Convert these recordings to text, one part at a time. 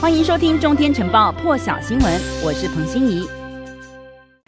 欢迎收听《中天晨报》破晓新闻，我是彭欣怡。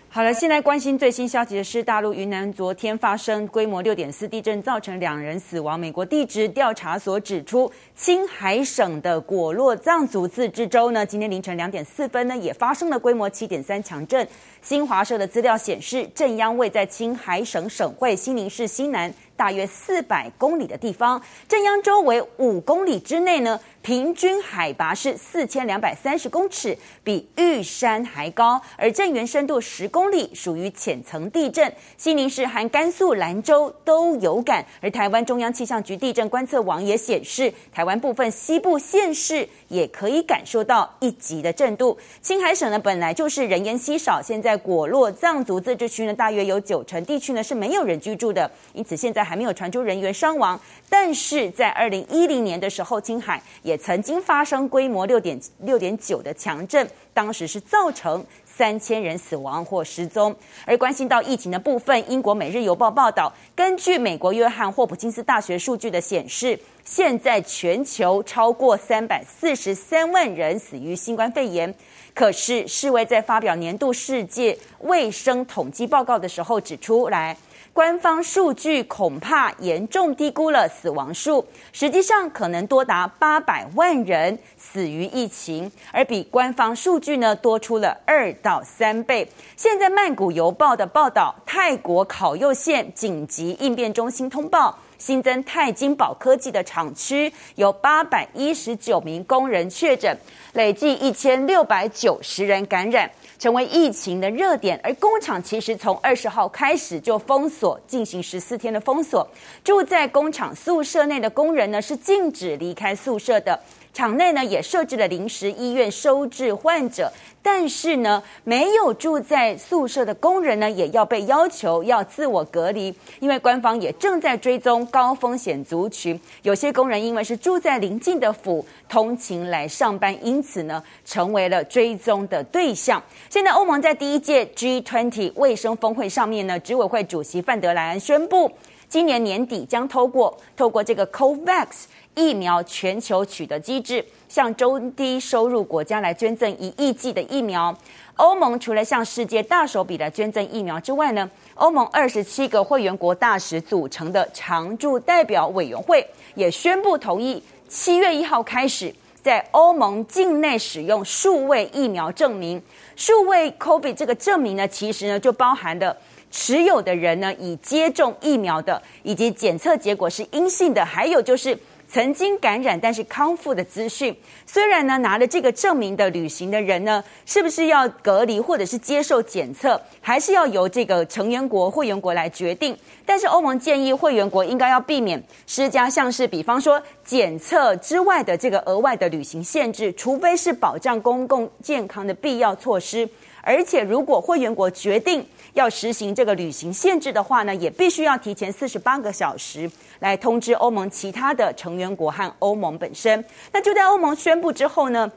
好了，现在关心最新消息的是，大陆云南昨天发生规模六点四地震，造成两人死亡。美国地质调查所指出，青海省的果洛藏族自治州呢，今天凌晨两点四分呢，也发生了规模七点三强震。新华社的资料显示，震央位在青海省省会西宁市西南大约四百公里的地方，震央周围五公里之内呢，平均海拔是四千两百三十公尺，比玉山还高，而震源深度十公里，属于浅层地震。西宁市和甘肃兰州都有感，而台湾中央气象局地震观测网也显示，台湾部分西部县市也可以感受到一级的震度。青海省呢，本来就是人烟稀少，现在果洛藏族自治区呢，大约有九成地区呢是没有人居住的，因此现在还没有传出人员伤亡。但是在二零一零年的时候，青海也曾经发生规模六点六点九的强震，当时是造成三千人死亡或失踪。而关心到疫情的部分，英国《每日邮报》报道，根据美国约翰霍普金斯大学数据的显示，现在全球超过三百四十三万人死于新冠肺炎。可是世卫在发表年度世界卫生统计报告的时候指出来。官方数据恐怕严重低估了死亡数，实际上可能多达八百万人死于疫情，而比官方数据呢多出了二到三倍。现在曼谷邮报的报道，泰国考右县紧急应变中心通报，新增泰金宝科技的厂区有八百一十九名工人确诊，累计一千六百九十人感染。成为疫情的热点，而工厂其实从二十号开始就封锁，进行十四天的封锁。住在工厂宿舍内的工人呢，是禁止离开宿舍的。厂内呢也设置了临时医院收治患者，但是呢，没有住在宿舍的工人呢，也要被要求要自我隔离，因为官方也正在追踪高风险族群。有些工人因为是住在邻近的府，通勤来上班，因此呢，成为了追踪的对象。现在欧盟在第一届 G20 卫生峰会上面呢，执委会主席范德莱恩宣布，今年年底将透过透过这个 COVAX。疫苗全球取得机制，向中低收入国家来捐赠一亿剂的疫苗。欧盟除了向世界大手笔来捐赠疫苗之外呢，欧盟二十七个会员国大使组成的常驻代表委员会也宣布同意，七月一号开始在欧盟境内使用数位疫苗证明。数位 COVID 这个证明呢，其实呢就包含的持有的人呢已接种疫苗的，以及检测结果是阴性的，还有就是。曾经感染但是康复的资讯，虽然呢拿了这个证明的旅行的人呢，是不是要隔离或者是接受检测，还是要由这个成员国会员国来决定。但是欧盟建议会员国应该要避免施加像是比方说检测之外的这个额外的旅行限制，除非是保障公共健康的必要措施。而且如果会员国决定要实行这个旅行限制的话呢，也必须要提前四十八个小时。来通知欧盟其他的成员国和欧盟本身。那就在欧盟宣布之后呢，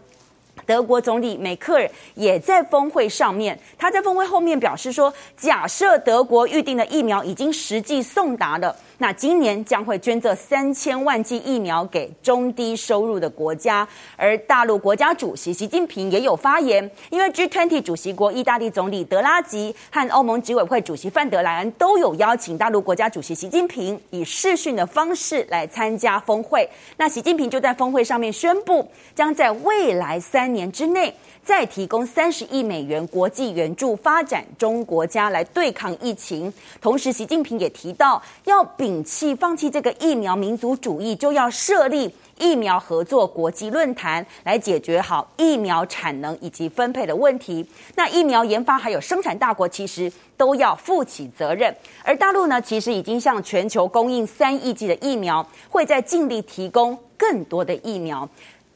德国总理梅克尔也在峰会上面，他在峰会后面表示说，假设德国预定的疫苗已经实际送达了。那今年将会捐赠三千万剂疫苗给中低收入的国家，而大陆国家主席习近平也有发言，因为 G20 主席国意大利总理德拉吉和欧盟执委会主席范德莱恩都有邀请大陆国家主席习近平以视讯的方式来参加峰会。那习近平就在峰会上面宣布，将在未来三年之内。再提供三十亿美元国际援助发展中国家来对抗疫情，同时习近平也提到，要摒弃放弃这个疫苗民族主义，就要设立疫苗合作国际论坛来解决好疫苗产能以及分配的问题。那疫苗研发还有生产大国其实都要负起责任，而大陆呢，其实已经向全球供应三亿剂的疫苗，会在尽力提供更多的疫苗。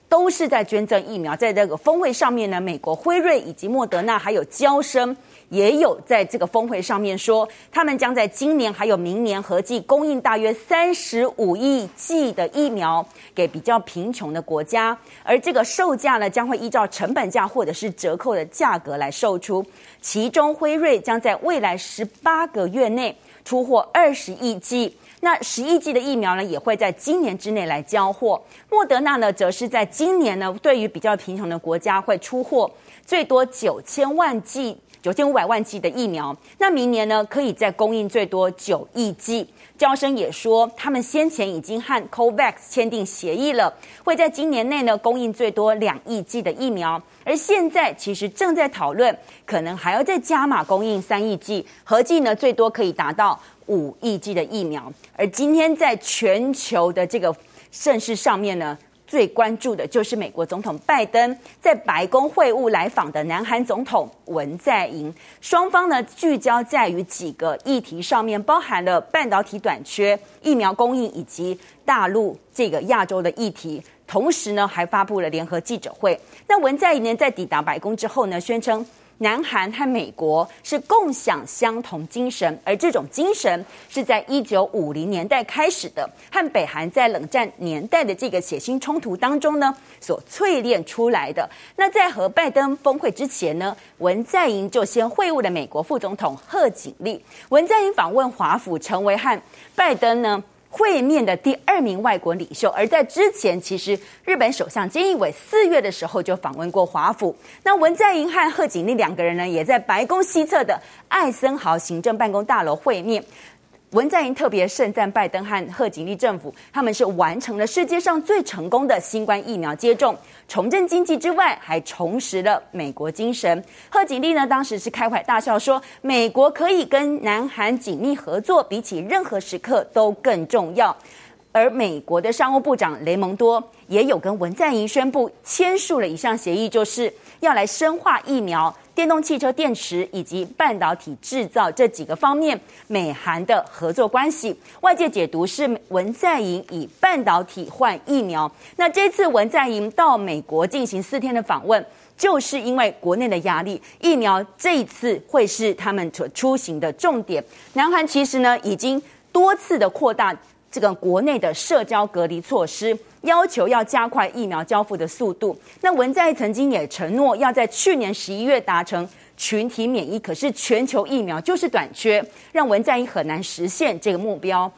都是在捐赠疫苗，在这个峰会上面呢，美国辉瑞以及莫德纳还有娇生也有在这个峰会上面说，他们将在今年还有明年合计供应大约三十五亿剂的疫苗给比较贫穷的国家，而这个售价呢，将会依照成本价或者是折扣的价格来售出，其中辉瑞将在未来十八个月内。出货二十亿剂。那十亿剂的疫苗呢，也会在今年之内来交货。莫德纳呢，则是在今年呢，对于比较贫穷的国家会出货最多九千万剂、九千五百万剂的疫苗。那明年呢，可以再供应最多九亿剂。娇生也说，他们先前已经和 COVAX 签订协议了，会在今年内呢供应最多两亿剂的疫苗。而现在其实正在讨论，可能还要再加码供应三亿剂，合计呢最多可以达到。五亿剂的疫苗，而今天在全球的这个盛世上面呢，最关注的就是美国总统拜登在白宫会晤来访的南韩总统文在寅，双方呢聚焦在于几个议题上面，包含了半导体短缺、疫苗供应以及大陆这个亚洲的议题，同时呢还发布了联合记者会。那文在寅呢在抵达白宫之后呢，宣称。南韩和美国是共享相同精神，而这种精神是在一九五零年代开始的，和北韩在冷战年代的这个血腥冲突当中呢所淬炼出来的。那在和拜登峰会之前呢，文在寅就先会晤了美国副总统贺锦丽。文在寅访问华府，成为和拜登呢。会面的第二名外国领袖，而在之前，其实日本首相菅义伟四月的时候就访问过华府。那文在寅和贺锦丽两个人呢，也在白宫西侧的艾森豪行政办公大楼会面。文在寅特别盛赞拜登和贺锦丽政府，他们是完成了世界上最成功的新冠疫苗接种，重振经济之外，还重拾了美国精神。贺锦丽呢，当时是开怀大笑说：“美国可以跟南韩紧密合作，比起任何时刻都更重要。”而美国的商务部长雷蒙多也有跟文在寅宣布签署了一项协议，就是要来深化疫苗。电动汽车电池以及半导体制造这几个方面，美韩的合作关系，外界解读是文在寅以半导体换疫苗。那这次文在寅到美国进行四天的访问，就是因为国内的压力，疫苗这一次会是他们所出行的重点。南韩其实呢，已经多次的扩大这个国内的社交隔离措施。要求要加快疫苗交付的速度。那文在曾经也承诺要在去年十一月达成群体免疫，可是全球疫苗就是短缺，让文在寅很难实现这个目标。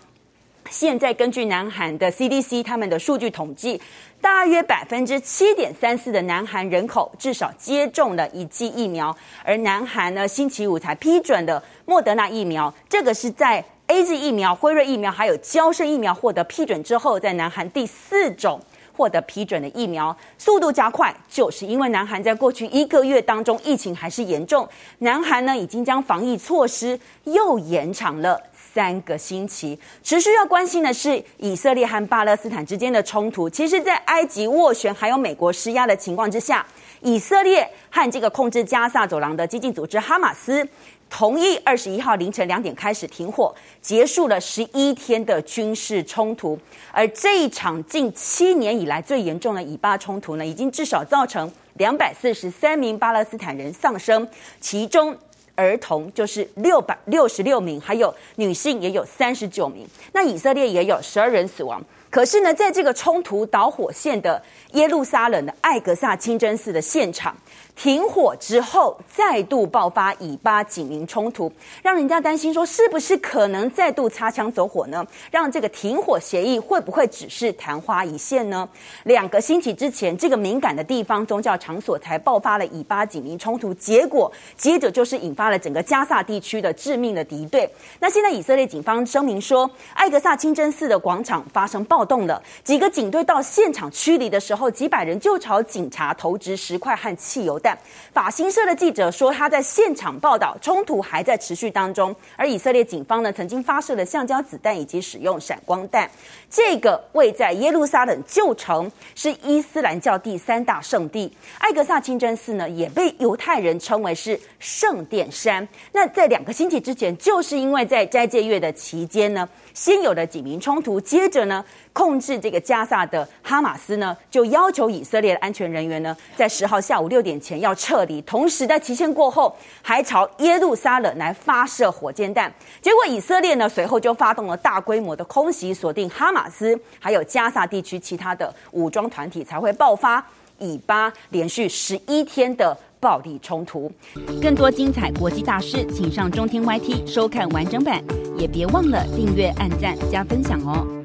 现在根据南韩的 CDC 他们的数据统计，大约百分之七点三四的南韩人口至少接种了一剂疫苗，而南韩呢，星期五才批准的莫德纳疫苗，这个是在。AZ 疫苗、辉瑞疫苗还有交生疫苗获得批准之后，在南韩第四种获得批准的疫苗速度加快，就是因为南韩在过去一个月当中疫情还是严重，南韩呢已经将防疫措施又延长了三个星期。持续要关心的是以色列和巴勒斯坦之间的冲突，其实，在埃及斡旋还有美国施压的情况之下，以色列和这个控制加萨走廊的激进组织哈马斯。同意二十一号凌晨两点开始停火，结束了十一天的军事冲突。而这一场近七年以来最严重的以巴冲突呢，已经至少造成两百四十三名巴勒斯坦人丧生，其中儿童就是六百六十六名，还有女性也有三十九名。那以色列也有十二人死亡。可是呢，在这个冲突导火线的耶路撒冷的艾格萨清真寺的现场。停火之后，再度爆发以巴警民冲突，让人家担心说，是不是可能再度擦枪走火呢？让这个停火协议会不会只是昙花一现呢？两个星期之前，这个敏感的地方宗教场所才爆发了以巴警民冲突，结果接着就是引发了整个加萨地区的致命的敌对。那现在以色列警方声明说，艾格萨清真寺的广场发生爆暴动了，几个警队到现场驱离的时候，几百人就朝警察投掷石块和汽油弹。法新社的记者说，他在现场报道冲突还在持续当中，而以色列警方呢，曾经发射了橡胶子弹以及使用闪光弹。这个位在耶路撒冷旧城，是伊斯兰教第三大圣地。艾格萨清真寺呢，也被犹太人称为是圣殿山。那在两个星期之前，就是因为在斋戒月的期间呢，先有了警民冲突，接着呢，控制这个加萨的哈马斯呢，就要求以色列的安全人员呢，在十号下午六点前要撤离，同时在期限过后，还朝耶路撒冷来发射火箭弹。结果以色列呢，随后就发动了大规模的空袭，锁定哈马斯，还有加萨地区其他的武装团体才会爆发。以巴连续十一天的暴力冲突。更多精彩国际大事，请上中天 YT 收看完整版，也别忘了订阅、按赞、加分享哦。